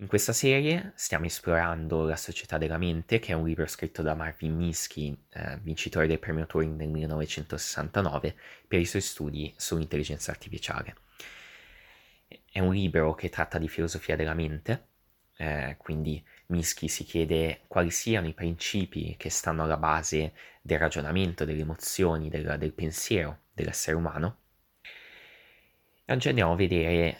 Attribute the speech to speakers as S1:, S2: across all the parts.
S1: In questa serie stiamo esplorando La società della mente, che è un libro scritto da Marvin Minsky, eh, vincitore del premio Turing nel 1969, per i suoi studi sull'intelligenza artificiale. È un libro che tratta di filosofia della mente, eh, quindi Minsky si chiede quali siano i principi che stanno alla base del ragionamento, delle emozioni, del, del pensiero dell'essere umano. E oggi andiamo a vedere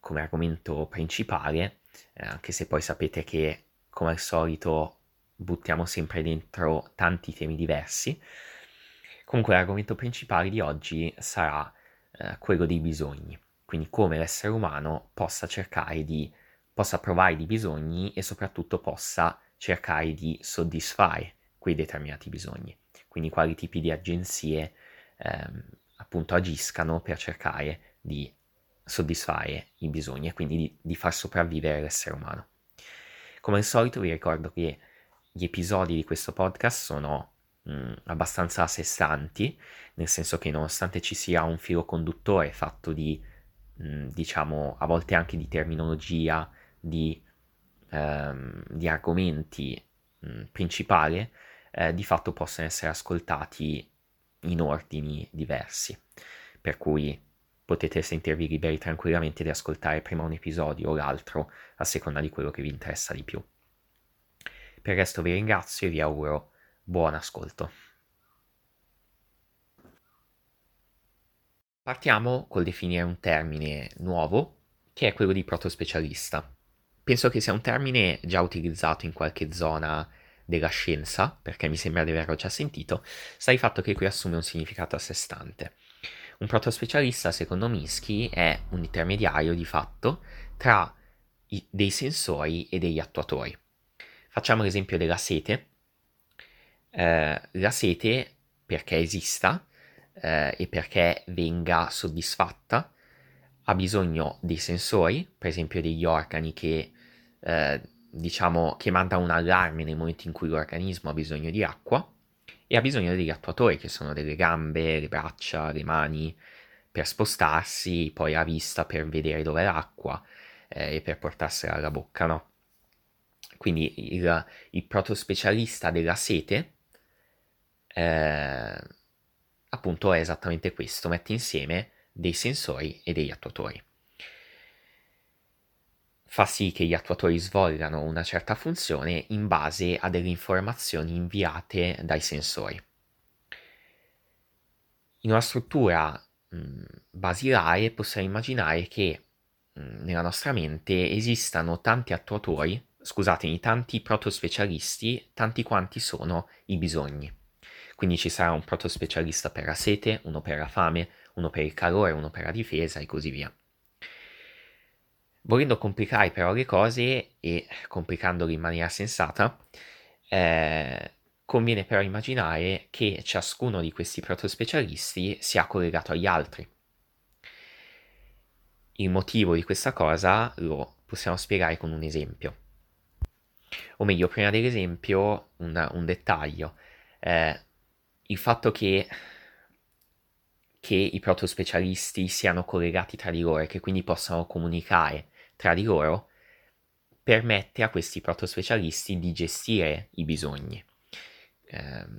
S1: come argomento principale eh, anche se poi sapete che come al solito buttiamo sempre dentro tanti temi diversi. Comunque l'argomento principale di oggi sarà eh, quello dei bisogni, quindi come l'essere umano possa cercare di, possa provare di bisogni e soprattutto possa cercare di soddisfare quei determinati bisogni, quindi quali tipi di agenzie ehm, appunto agiscano per cercare di soddisfare i bisogni e quindi di, di far sopravvivere l'essere umano. Come al solito vi ricordo che gli episodi di questo podcast sono mh, mm, abbastanza a sé stanti, nel senso che nonostante ci sia un filo conduttore fatto di, mh, mm, diciamo, a volte anche di terminologia, di, ehm, di argomenti mh, mm, principali, eh, di fatto possono essere ascoltati in ordini diversi. Per cui potete sentirvi liberi tranquillamente di ascoltare prima un episodio o l'altro a seconda di quello che vi interessa di più. Per il resto vi ringrazio e vi auguro buon ascolto. Partiamo col definire un termine nuovo, che è quello di protospecialista. Penso che sia un termine già utilizzato in qualche zona della scienza, perché mi sembra di averlo già sentito, sta di fatto che qui assume un significato a sé stante. Un protospecialista, secondo Minsky, è un intermediario di fatto tra i, dei sensori e degli attuatori. Facciamo l'esempio della sete. Eh, la sete, perché esista eh, e perché venga soddisfatta, ha bisogno dei sensori, per esempio degli organi che, eh, diciamo, che mandano un allarme nel momento in cui l'organismo ha bisogno di acqua, e ha bisogno degli attuatori che sono delle gambe, le braccia, le mani per spostarsi, poi la vista per vedere dove è l'acqua eh, e per portarsela alla bocca, no? Quindi il, il protospecialista della sete eh, appunto è esattamente questo, mette insieme dei sensori e degli attuatori fa sì che gli attuatori svolgano una certa funzione in base a delle informazioni inviate dai sensori. In una struttura mh, basilare possiamo immaginare che mh, nella nostra mente esistano tanti attuatori, scusatemi, tanti protospecialisti, tanti quanti sono i bisogni. Quindi ci sarà un protospecialista per la sete, uno per la fame, uno per il calore, uno per la difesa e così via. Volendo complicare però le cose e complicandole in maniera sensata, eh, conviene però immaginare che ciascuno di questi protospecialisti sia collegato agli altri. Il motivo di questa cosa lo possiamo spiegare con un esempio. O meglio, prima dell'esempio, un, un dettaglio. Eh, il fatto che, che i protospecialisti siano collegati tra di loro e che quindi possano comunicare tra di loro permette a questi protospecialisti di gestire i bisogni ehm,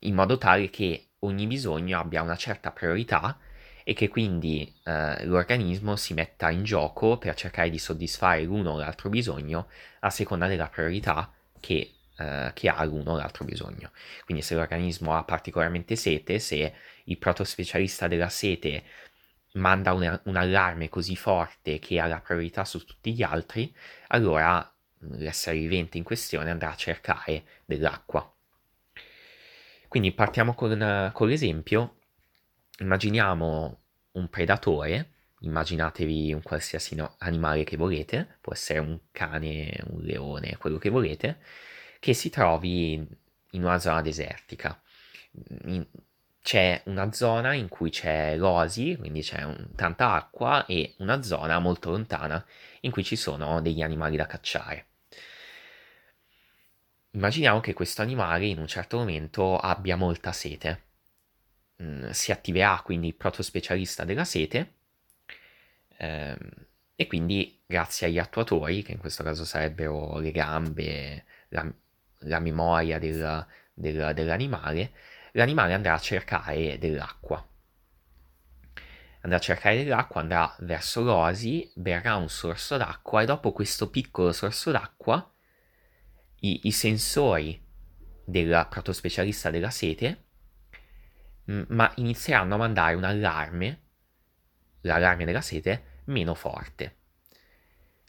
S1: in modo tale che ogni bisogno abbia una certa priorità e che quindi eh, l'organismo si metta in gioco per cercare di soddisfare l'uno o l'altro bisogno a seconda della priorità che, eh, che ha l'uno o l'altro bisogno. Quindi se l'organismo ha particolarmente sete, se il protospecialista della sete manda un, un allarme così forte che ha la priorità su tutti gli altri, allora mm, l'essere vivente in questione andrà a cercare dell'acqua. Quindi partiamo con, con l'esempio, immaginiamo un predatore, immaginatevi un qualsiasi no, animale che volete, può essere un cane, un leone, quello che volete, che si trovi in una zona desertica. In, c'è una zona in cui c'è l'oasi, quindi c'è un, tanta acqua, e una zona molto lontana in cui ci sono degli animali da cacciare. Immaginiamo che questo animale in un certo momento abbia molta sete. Mm, si attiverà quindi il protospecialista della sete, ehm, e quindi grazie agli attuatori, che in questo caso sarebbero le gambe, la, la memoria del, del, dell'animale, l'animale andrà a cercare dell'acqua. Andrà a cercare dell'acqua, andrà verso l'oasi, berrà un sorso d'acqua e dopo questo piccolo sorso d'acqua i, i sensori del protospecialista della sete ma inizieranno a mandare un allarme, l'allarme della sete, meno forte.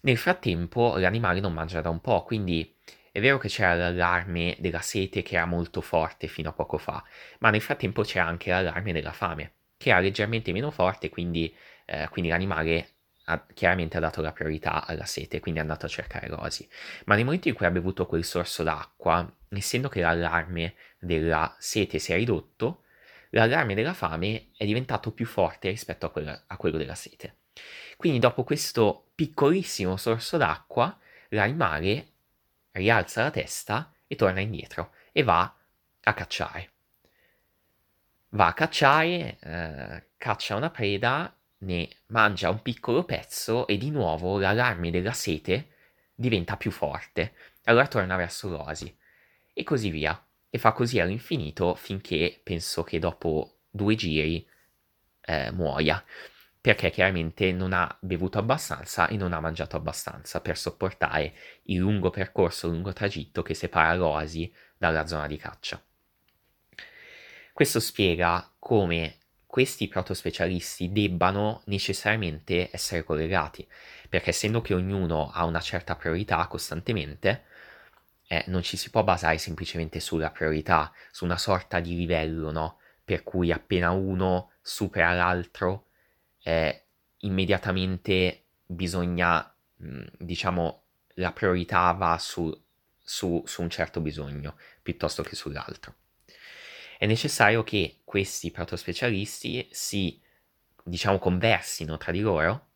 S1: Nel frattempo l'animale non mangia da un po', quindi è vero che c'era l'allarme della sete che era molto forte fino a poco fa, ma nel frattempo c'era anche l'allarme della fame, che era leggermente meno forte, quindi, eh, quindi l'animale ha, chiaramente ha dato la priorità alla sete, quindi è andato a cercare l'oasi. Ma nel momento in cui ha bevuto quel sorso d'acqua, essendo che l'allarme della sete si è ridotto, l'allarme della fame è diventato più forte rispetto a, quella, a quello della sete. Quindi dopo questo piccolissimo sorso d'acqua, l'animale rialza la testa e torna indietro e va a cacciare. Va a cacciare, eh, caccia una preda, ne mangia un piccolo pezzo e di nuovo l'allarme della sete diventa più forte. Allora torna verso l'oasi e così via. E fa così all'infinito finché penso che dopo due giri eh, muoia perché chiaramente non ha bevuto abbastanza e non ha mangiato abbastanza per sopportare il lungo percorso, il lungo tragitto che separa l'oasi dalla zona di caccia. Questo spiega come questi protospecialisti debbano necessariamente essere collegati, perché essendo che ognuno ha una certa priorità costantemente, eh, non ci si può basare semplicemente sulla priorità, su una sorta di livello, no? Per cui appena uno supera l'altro, eh, immediatamente bisogna, mh, diciamo, la priorità va su, su, su un certo bisogno piuttosto che sull'altro. È necessario che questi protospecialisti si, diciamo, conversino tra di loro,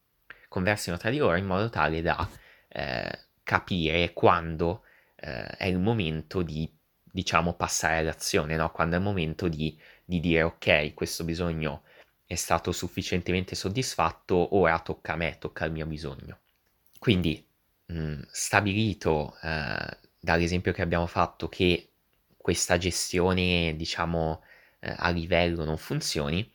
S1: conversino tra di loro in modo tale da eh, capire quando eh, è il momento di, diciamo, passare all'azione, no? quando è il momento di, di dire ok, questo bisogno è stato sufficientemente soddisfatto, ora tocca a me, tocca al mio bisogno. Quindi, mh, mm, stabilito eh, dall'esempio che abbiamo fatto che questa gestione, diciamo, eh, a livello non funzioni,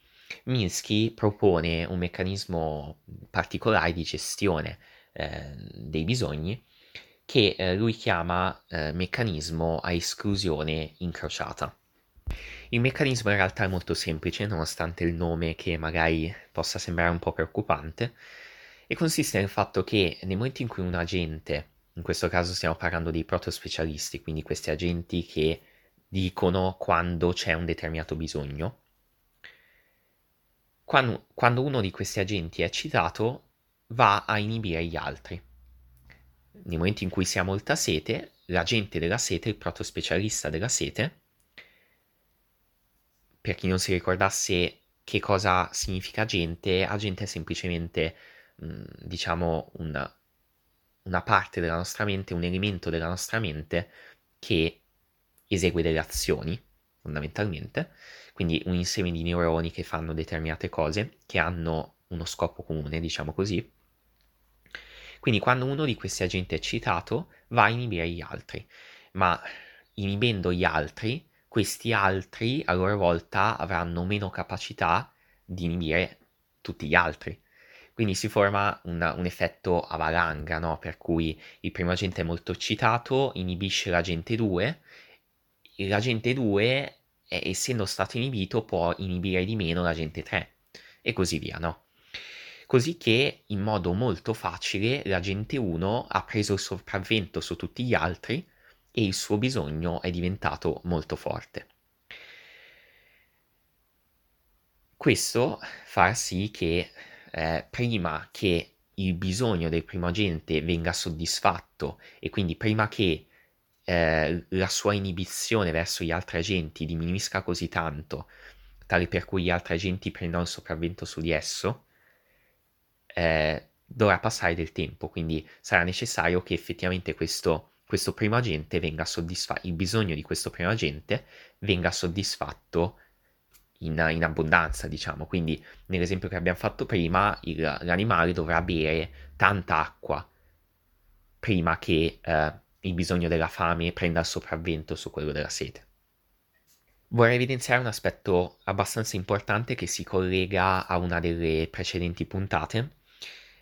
S1: Minsky propone un meccanismo particolare di gestione eh, dei bisogni che eh, lui chiama eh, meccanismo a esclusione incrociata. Il meccanismo in realtà è molto semplice, nonostante il nome che magari possa sembrare un po' preoccupante, e consiste nel fatto che nel momento in cui un agente, in questo caso stiamo parlando dei protospecialisti, quindi questi agenti che dicono quando c'è un determinato bisogno, quando, quando uno di questi agenti è citato, va a inibire gli altri. Nel momento in cui si ha molta sete, l'agente della sete, il protospecialista della sete, per chi non si ricordasse che cosa significa agente, agente è semplicemente, mh, mm, diciamo, una, una parte della nostra mente, un elemento della nostra mente che esegue delle azioni, fondamentalmente, quindi un insieme di neuroni che fanno determinate cose, che hanno uno scopo comune, diciamo così. Quindi quando uno di questi agenti è citato, va a inibire gli altri, ma inibendo gli altri, questi altri a loro volta avranno meno capacità di inibire tutti gli altri. Quindi si forma una, un effetto a valanga, no? per cui il primo agente è molto eccitato, inibisce l'agente 2, l'agente 2, essendo stato inibito, può inibire di meno l'agente 3, e così via, no? Così che in modo molto facile l'agente 1 ha preso il sopravvento su tutti gli altri e il suo bisogno è diventato molto forte. Questo fa sì che eh, prima che il bisogno del primo agente venga soddisfatto e quindi prima che eh, la sua inibizione verso gli altri agenti diminuisca così tanto, tale per cui gli altri agenti prendano il sopravvento su di esso, eh, dovrà passare del tempo, quindi sarà necessario che effettivamente questo questo primo agente venga soddisfatto, il bisogno di questo primo agente venga soddisfatto in, in abbondanza, diciamo. Quindi nell'esempio che abbiamo fatto prima, il, l'animale dovrà bere tanta acqua prima che eh, il bisogno della fame prenda il sopravvento su quello della sete. Vorrei evidenziare un aspetto abbastanza importante che si collega a una delle precedenti puntate,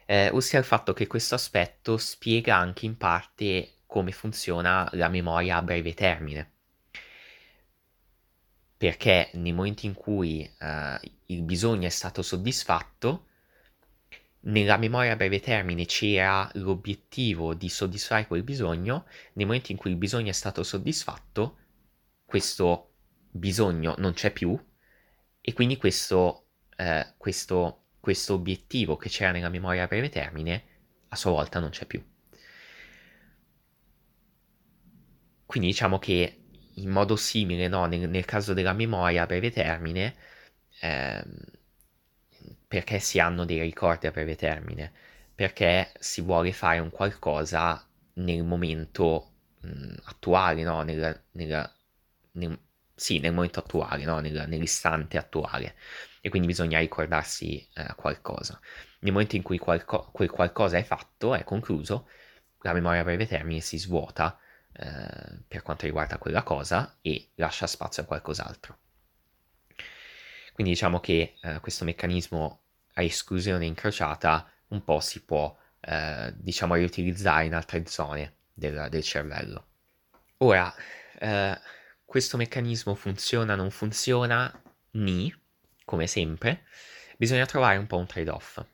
S1: eh, ossia il fatto che questo aspetto spiega anche in parte come funziona la memoria a breve termine. Perché nel momento in cui eh, il bisogno è stato soddisfatto, nella memoria a breve termine c'era l'obiettivo di soddisfare quel bisogno, nel momento in cui il bisogno è stato soddisfatto, questo bisogno non c'è più e quindi questo, eh, questo, questo obiettivo che c'era nella memoria a breve termine a sua volta non c'è più. Quindi diciamo che in modo simile, no, nel, nel, caso della memoria a breve termine, ehm, perché si hanno dei ricordi a breve termine? Perché si vuole fare un qualcosa nel momento mh, attuale, no? nel, nel, nel, sì, nel momento attuale, no? Nel, nell'istante attuale. E quindi bisogna ricordarsi eh, qualcosa. Nel momento in cui qualco- quel qualcosa è fatto, è concluso, la memoria a breve termine si svuota eh, per quanto riguarda quella cosa e lascia spazio a qualcos'altro. Quindi diciamo che eh, questo meccanismo a esclusione incrociata un po' si può, eh, diciamo, riutilizzare in altre zone del, del cervello. Ora, eh, questo meccanismo funziona, non funziona, ni, come sempre, bisogna trovare un po' un trade-off.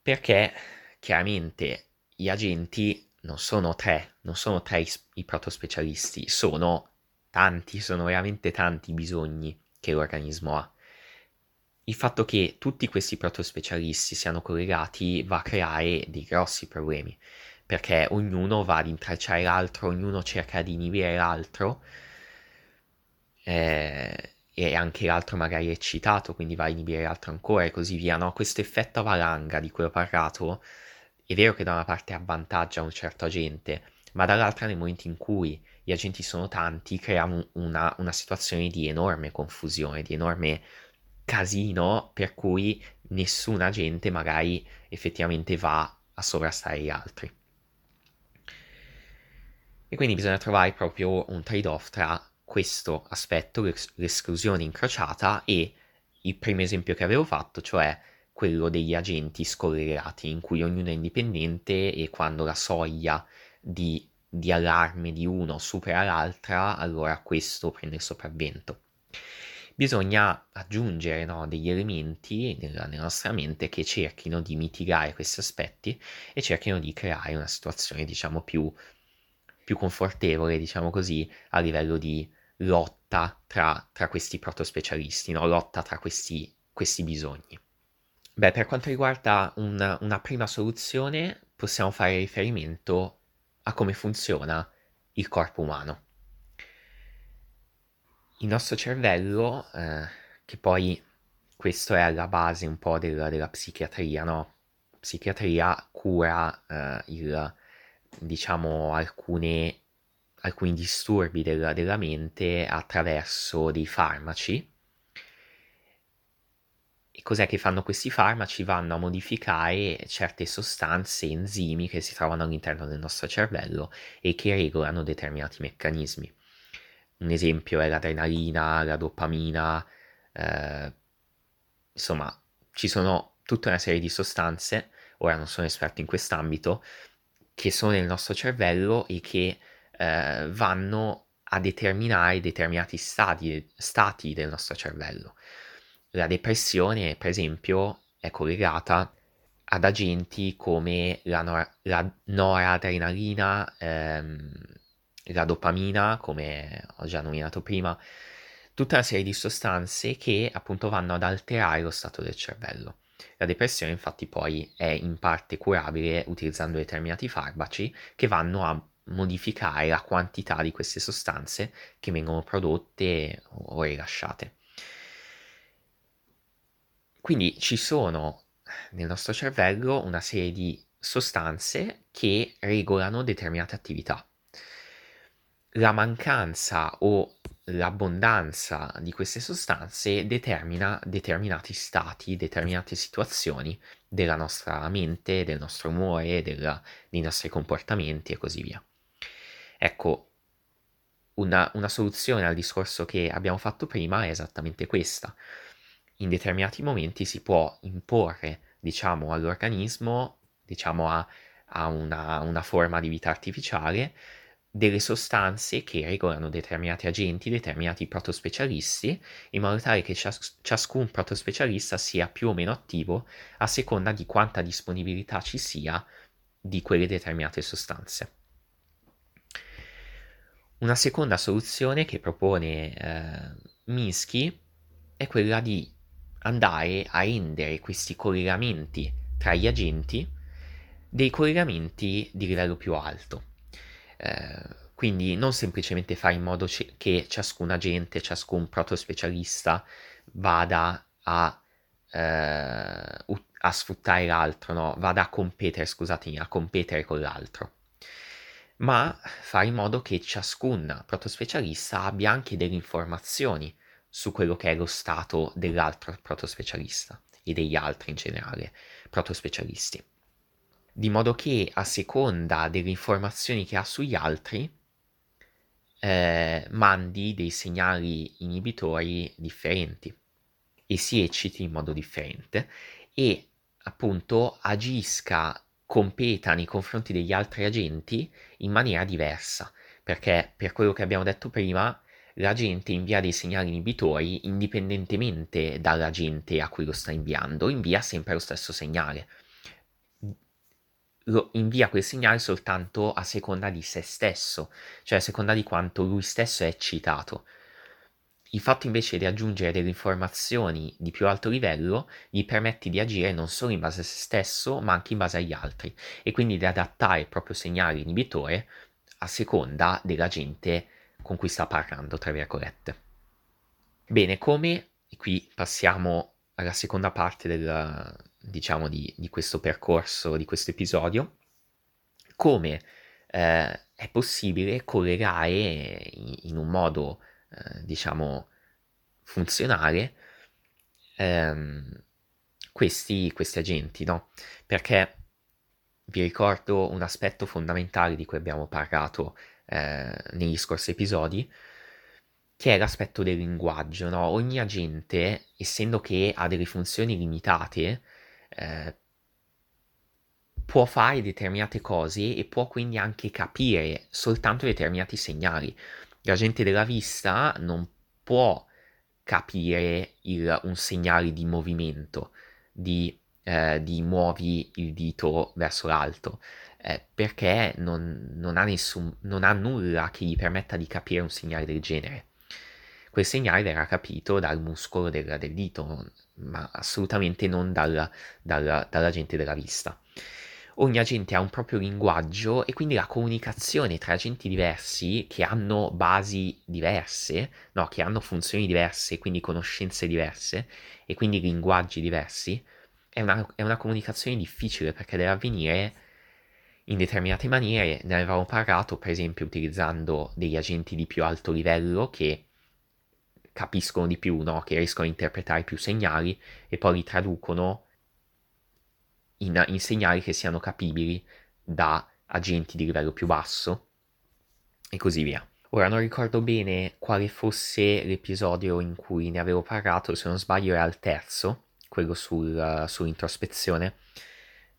S1: Perché chiaramente gli agenti non sono tre, non sono tre i, protospecialisti, sono tanti, sono veramente tanti i bisogni che l'organismo ha. Il fatto che tutti questi protospecialisti siano collegati va a creare dei grossi problemi, perché ognuno va ad intralciare l'altro, ognuno cerca di inibire l'altro eh, e anche l'altro magari è eccitato, quindi va a inibire l'altro ancora e così via, no? Questo effetto valanga di cui ho parlato è vero che da una parte avvantaggia un certo agente, ma dall'altra nel momento in cui gli agenti sono tanti crea una, una situazione di enorme confusione, di enorme casino per cui nessun agente magari effettivamente va a sovrastare gli altri. E quindi bisogna trovare proprio un trade-off tra questo aspetto, l'es- l'esclusione incrociata e il primo esempio che avevo fatto, cioè quello degli agenti scollegati, in cui ognuno è indipendente e quando la soglia di, di allarme di uno supera l'altra, allora questo prende il sopravvento. Bisogna aggiungere no, degli elementi nella, nella nostra mente che cerchino di mitigare questi aspetti e cerchino di creare una situazione, diciamo, più, più confortevole, diciamo così, a livello di lotta tra, tra questi protospecialisti, no? lotta tra questi, questi bisogni. Beh, per quanto riguarda una, una prima soluzione, possiamo fare riferimento a come funziona il corpo umano. Il nostro cervello, eh, che poi questo è alla base un po' della, della psichiatria, no? Psichiatria cura eh, il, diciamo, alcune alcuni disturbi della, della mente attraverso dei farmaci. Cos'è che fanno questi farmaci? Vanno a modificare certe sostanze, enzimi che si trovano all'interno del nostro cervello e che regolano determinati meccanismi. Un esempio è l'adrenalina, la dopamina, eh, insomma, ci sono tutta una serie di sostanze, ora non sono esperto in quest'ambito, che sono nel nostro cervello e che eh, vanno a determinare determinati stati, stati del nostro cervello. La depressione, per esempio, è collegata ad agenti come la, nor- la noradrenalina, ehm, la dopamina, come ho già nominato prima, tutta una serie di sostanze che appunto vanno ad alterare lo stato del cervello. La depressione infatti poi è in parte curabile utilizzando determinati farmaci che vanno a modificare la quantità di queste sostanze che vengono prodotte o rilasciate. Quindi ci sono nel nostro cervello una serie di sostanze che regolano determinate attività. La mancanza o l'abbondanza di queste sostanze determina determinati stati, determinate situazioni della nostra mente, del nostro umore, della, dei nostri comportamenti e così via. Ecco, una, una soluzione al discorso che abbiamo fatto prima è esattamente questa. In determinati momenti si può imporre, diciamo, all'organismo, diciamo, a, a una, una forma di vita artificiale, delle sostanze che regolano determinati agenti, determinati protospecialisti, in modo tale che cias- ciascun protospecialista sia più o meno attivo a seconda di quanta disponibilità ci sia di quelle determinate sostanze. Una seconda soluzione che propone eh, Minsky è quella di andare a rendere questi collegamenti tra gli agenti dei collegamenti di livello più alto. Eh, quindi non semplicemente fare in modo che ciascun agente, ciascun protospecialista vada a, eh, a sfruttare l'altro, no? vada a competere, scusatemi, a competere con l'altro ma fare in modo che ciascun protospecialista abbia anche delle informazioni su quello che è lo stato dell'altro protospecialista e degli altri in generale protospecialisti. Di modo che a seconda delle informazioni che ha sugli altri eh, mandi dei segnali inibitori differenti e si ecciti in modo differente e appunto agisca, competa nei confronti degli altri agenti in maniera diversa, perché per quello che abbiamo detto prima, l'agente invia dei segnali inibitori indipendentemente dall'agente a cui lo sta inviando, invia sempre lo stesso segnale lo invia quel segnale soltanto a seconda di se stesso, cioè a seconda di quanto lui stesso è eccitato. Il fatto invece di aggiungere delle informazioni di più alto livello gli permette di agire non solo in base a se stesso, ma anche in base agli altri, e quindi di adattare il proprio segnale inibitore a seconda della gente con cui sta parlando, tra virgolette. Bene, come, e qui passiamo alla seconda parte del, diciamo, di, di questo percorso, di questo episodio, come eh, è possibile collegare in, in un modo, eh, diciamo, funzionale ehm, questi, questi agenti, no? Perché vi ricordo un aspetto fondamentale di cui abbiamo parlato eh, negli scorsi episodi, che è l'aspetto del linguaggio, no? Ogni agente, essendo che ha delle funzioni limitate, eh, può fare determinate cose e può quindi anche capire soltanto determinati segnali. La gente della vista non può capire il, un segnale di movimento, di, eh, di, muovi il dito verso l'alto, eh, perché non, non, ha nessun, non ha nulla che gli permetta di capire un segnale del genere. Quel segnale verrà capito dal muscolo del, del dito, ma assolutamente non dal, dal, dall'agente della vista. Ogni agente ha un proprio linguaggio e quindi la comunicazione tra agenti diversi che hanno basi diverse, no, che hanno funzioni diverse, quindi conoscenze diverse e quindi linguaggi diversi, è una, è una comunicazione difficile perché deve avvenire in determinate maniere. Ne avevamo parlato, per esempio, utilizzando degli agenti di più alto livello che capiscono di più, no? che riescono a interpretare più segnali e poi li traducono in, in segnali che siano capibili da agenti di livello più basso e così via. Ora non ricordo bene quale fosse l'episodio in cui ne avevo parlato, se non sbaglio era il terzo, quello sul, uh, sull'introspezione,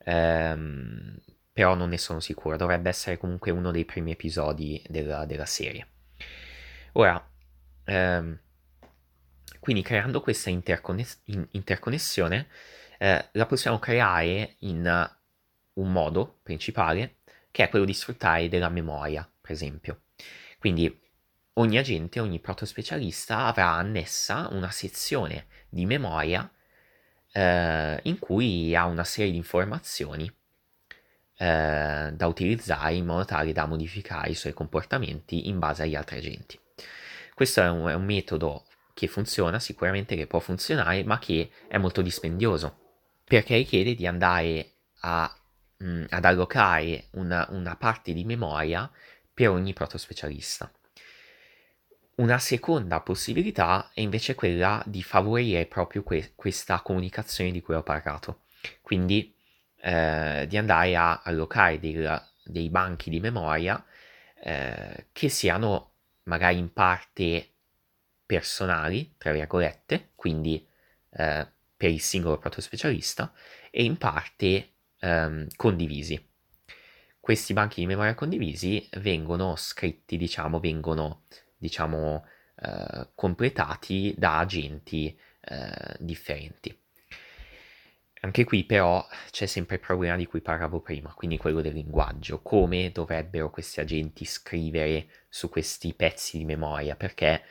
S1: um, però non ne sono sicuro, dovrebbe essere comunque uno dei primi episodi della, della serie. Ora, um, quindi creando questa interconness- interconnessione eh, la possiamo creare in un modo principale che è quello di sfruttare della memoria, per esempio. Quindi ogni agente, ogni protospecialista avrà annessa una sezione di memoria eh, in cui ha una serie di informazioni eh, da utilizzare in modo tale da modificare i suoi comportamenti in base agli altri agenti. Questo è un, è un metodo che funziona, sicuramente che può funzionare, ma che è molto dispendioso, perché richiede di andare a, mh, mm, ad allocare una, una parte di memoria per ogni protospecialista. Una seconda possibilità è invece quella di favorire proprio que- questa comunicazione di cui ho parlato, quindi eh, di andare a allocare dei, dei banchi di memoria eh, che siano magari in parte personali, tra virgolette, quindi eh, per il singolo protospecialista, e in parte ehm, condivisi. Questi banchi di memoria condivisi vengono scritti, diciamo, vengono diciamo, eh, completati da agenti eh, differenti. Anche qui però c'è sempre il problema di cui parlavo prima, quindi quello del linguaggio, come dovrebbero questi agenti scrivere su questi pezzi di memoria, perché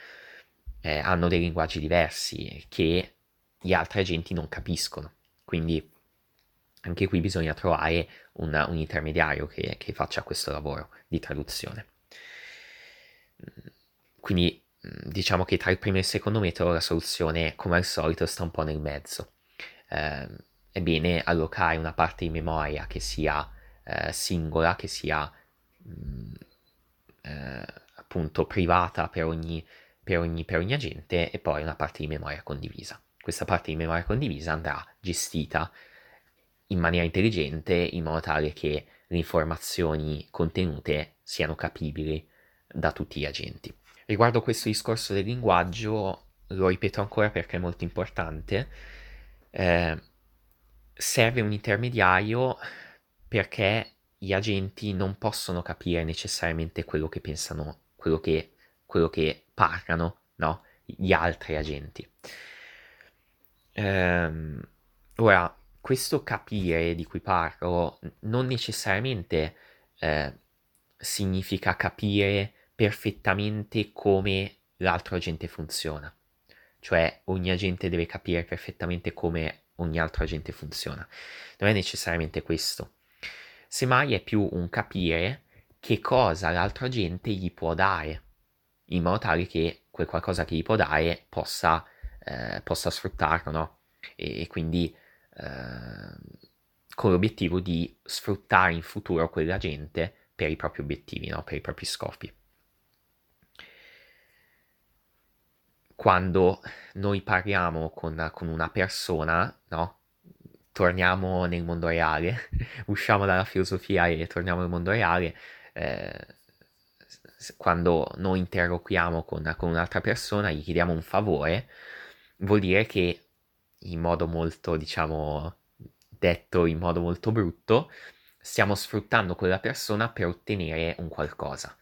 S1: eh, hanno dei linguaggi diversi che gli altri agenti non capiscono. Quindi anche qui bisogna trovare una, un intermediario che, che faccia questo lavoro di traduzione. Quindi diciamo che tra il primo e il secondo metodo la soluzione, come al solito, sta un po' nel mezzo. Eh, è bene allocare una parte di memoria che sia eh, singola, che sia mh, eh, appunto privata per ogni, per, ogni, per ogni agente e poi una parte di memoria condivisa. Questa parte di memoria condivisa andrà gestita in maniera intelligente in modo tale che le informazioni contenute siano capibili da tutti gli agenti. Riguardo questo discorso del linguaggio, lo ripeto ancora perché è molto importante, eh, serve un intermediario perché gli agenti non possono capire necessariamente quello che pensano, quello che, quello che parlano, no? Gli altri agenti. Ehm, ora, questo capire di cui parlo non necessariamente eh, significa capire perfettamente come l'altro agente funziona. Cioè ogni agente deve capire perfettamente come ogni altro agente funziona. Non è necessariamente questo. Semmai è più un capire che cosa l'altro agente gli può dare, in modo tale che quel qualcosa che gli può dare possa, eh, possa sfruttarlo, no? E, e quindi eh, con l'obiettivo di sfruttare in futuro quell'agente per i propri obiettivi, no? per i propri scopi. Quando noi parliamo con, con una persona, no? torniamo nel mondo reale, usciamo dalla filosofia e torniamo nel mondo reale, eh, quando noi interloquiamo con, con, un'altra persona, gli chiediamo un favore, vuol dire che in modo molto, diciamo, detto in modo molto brutto, stiamo sfruttando quella persona per ottenere un qualcosa.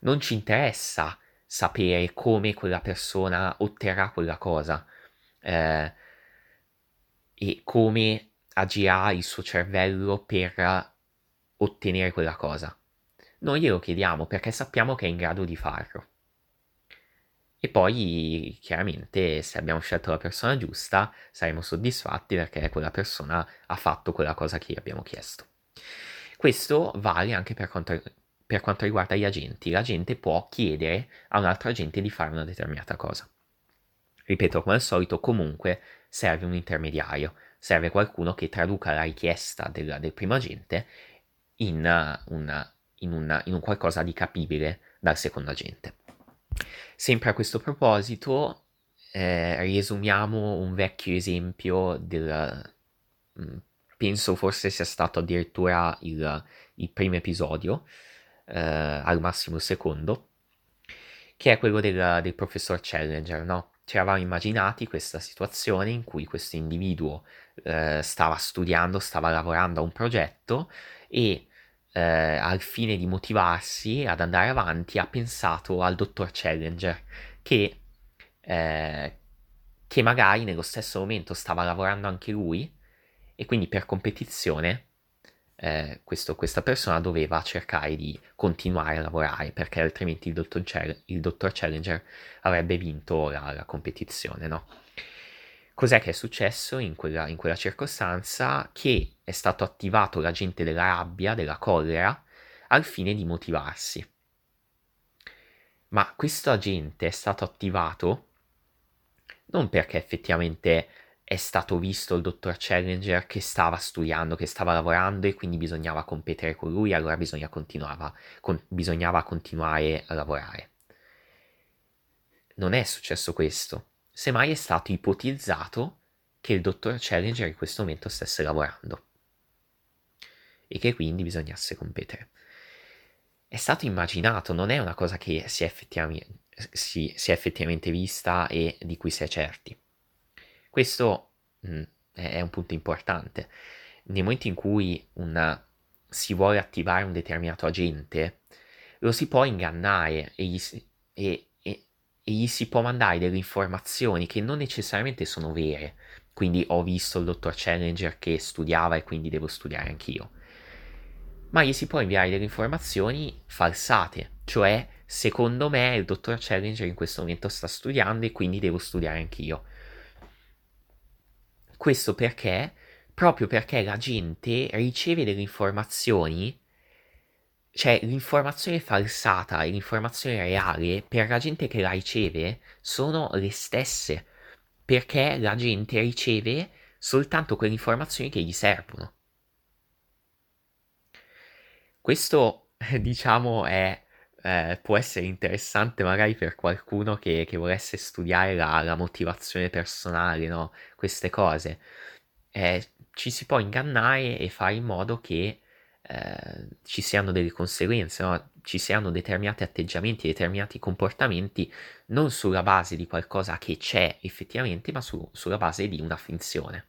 S1: Non ci interessa sapere come quella persona otterrà quella cosa eh, e come agirà il suo cervello per ottenere quella cosa. Noi glielo chiediamo perché sappiamo che è in grado di farlo. E poi, chiaramente, se abbiamo scelto la persona giusta, saremo soddisfatti perché quella persona ha fatto quella cosa che gli abbiamo chiesto. Questo vale anche per quanto, per quanto riguarda gli agenti. L'agente può chiedere a un altro agente di fare una determinata cosa. Ripeto, come al solito, comunque serve un intermediario, serve qualcuno che traduca la richiesta del, del primo agente in, una, in, una, in un qualcosa di capibile dal secondo agente. Sempre a questo proposito, eh, riesumiamo un vecchio esempio del... Mm, penso forse sia stato addirittura il, il primo episodio, eh, al massimo il secondo, che è quello del, del professor Challenger, no? Ci eravamo immaginati questa situazione in cui questo individuo eh, stava studiando, stava lavorando a un progetto e eh, al fine di motivarsi ad andare avanti, ha pensato al dottor Challenger che, eh, che magari nello stesso momento stava lavorando anche lui e quindi per competizione eh, questo, questa persona doveva cercare di continuare a lavorare perché altrimenti il dottor, Chal- il dottor Challenger avrebbe vinto la, la competizione, no? Cos'è che è successo in quella, in quella circostanza? Che è stato attivato l'agente della rabbia, della collera, al fine di motivarsi. Ma questo agente è stato attivato non perché effettivamente è stato visto il dottor Challenger che stava studiando, che stava lavorando e quindi bisognava competere con lui, allora bisognava, con, bisognava continuare a lavorare non è successo questo, semmai è stato ipotizzato che il dottor Challenger in questo momento stesse lavorando e che quindi bisognasse competere. È stato immaginato, non è una cosa che si è effettivamente, si, si è effettivamente vista e di cui si è certi. Questo mh, mm, è un punto importante. Nel momento in cui una, si vuole attivare un determinato agente, lo si può ingannare e gli, e, e, e gli si può mandare delle informazioni che non necessariamente sono vere. Quindi ho visto il dottor Challenger che studiava e quindi devo studiare anch'io. Ma gli si può inviare delle informazioni falsate, cioè secondo me il dottor Challenger in questo momento sta studiando e quindi devo studiare anch'io. Questo perché? Proprio perché la gente riceve delle informazioni, cioè l'informazione falsata e l'informazione reale per la gente che la riceve sono le stesse, perché la gente riceve soltanto quelle informazioni che gli servono. Questo, diciamo, è eh, può essere interessante magari per qualcuno che, che volesse studiare la, la, motivazione personale, no? Queste cose. Eh, ci si può ingannare e fare in modo che eh, ci siano delle conseguenze, no? ci siano determinati atteggiamenti, determinati comportamenti, non sulla base di qualcosa che c'è effettivamente, ma su, sulla base di una finzione.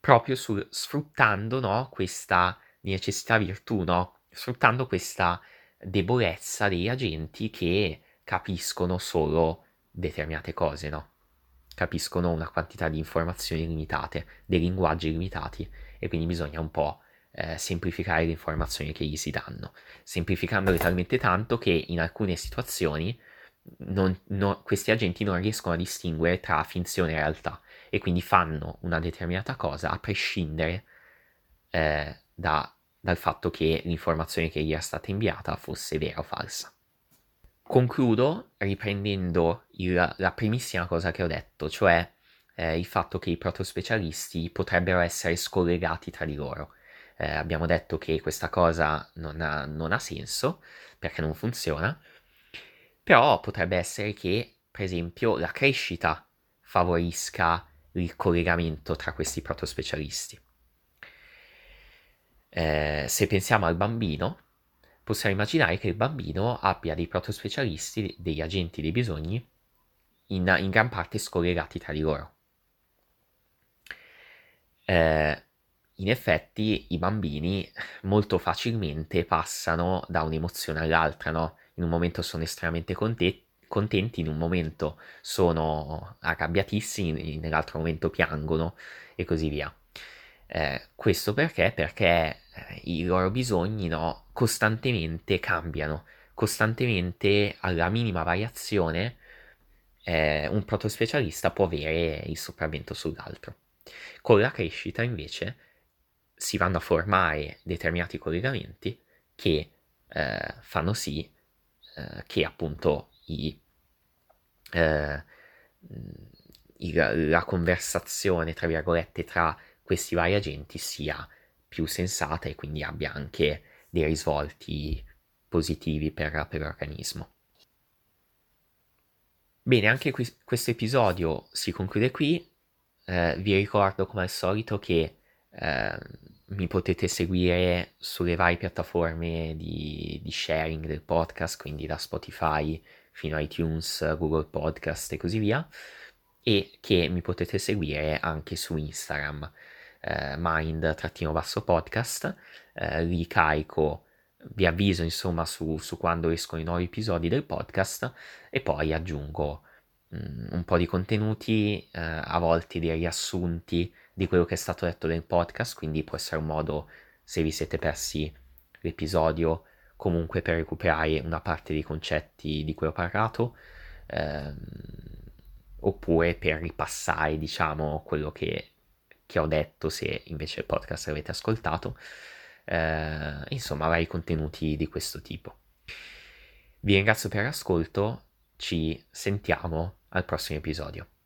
S1: Proprio sul, sfruttando no, questa necessità virtù, no? Sfruttando questa debolezza degli agenti che capiscono solo determinate cose, no? Capiscono una quantità di informazioni limitate, dei linguaggi limitati e quindi bisogna un po' eh, semplificare le informazioni che gli si danno, semplificandole talmente tanto che in alcune situazioni non, no, questi agenti non riescono a distinguere tra finzione e realtà e quindi fanno una determinata cosa a prescindere eh, da dal fatto che l'informazione che gli era stata inviata fosse vera o falsa. Concludo riprendendo il, la primissima cosa che ho detto, cioè eh, il fatto che i protospecialisti potrebbero essere scollegati tra di loro. Eh, abbiamo detto che questa cosa non ha, non ha senso perché non funziona, però potrebbe essere che, per esempio, la crescita favorisca il collegamento tra questi protospecialisti. Eh, se pensiamo al bambino, possiamo immaginare che il bambino abbia dei protospecialisti, degli agenti dei bisogni, in, in gran parte scollegati tra di loro. Eh, in effetti i bambini molto facilmente passano da un'emozione all'altra, no? In un momento sono estremamente contenti, contenti in un momento sono arrabbiatissimi, nell'altro momento piangono e così via. Eh, questo perché? Perché eh, i loro bisogni no, costantemente cambiano, costantemente alla minima variazione eh, un protospecialista può avere il sopravvento sull'altro. Con la crescita invece si vanno a formare determinati collegamenti che eh, fanno sì eh, che appunto i, eh, il, la conversazione, tra virgolette, tra questi vari agenti sia più sensata e quindi abbia anche dei risvolti positivi per, per l'organismo. Bene, anche qui, questo episodio si conclude qui. Eh, vi ricordo come al solito che eh, mi potete seguire sulle varie piattaforme di, di, sharing del podcast, quindi da Spotify fino a iTunes, Google Podcast e così via, e che mi potete seguire anche su Instagram eh, mind-podcast, eh, li carico, vi avviso insomma su, su, quando escono i nuovi episodi del podcast e poi aggiungo mh, mm, un po' di contenuti, eh, a volte dei riassunti di quello che è stato detto nel podcast, quindi può essere un modo, se vi siete persi l'episodio, comunque per recuperare una parte dei concetti di cui ho parlato. Ehm, oppure per ripassare diciamo quello che che ho detto se invece il podcast l'avete ascoltato, eh, insomma vari contenuti di questo tipo. Vi ringrazio per l'ascolto, ci sentiamo al prossimo episodio.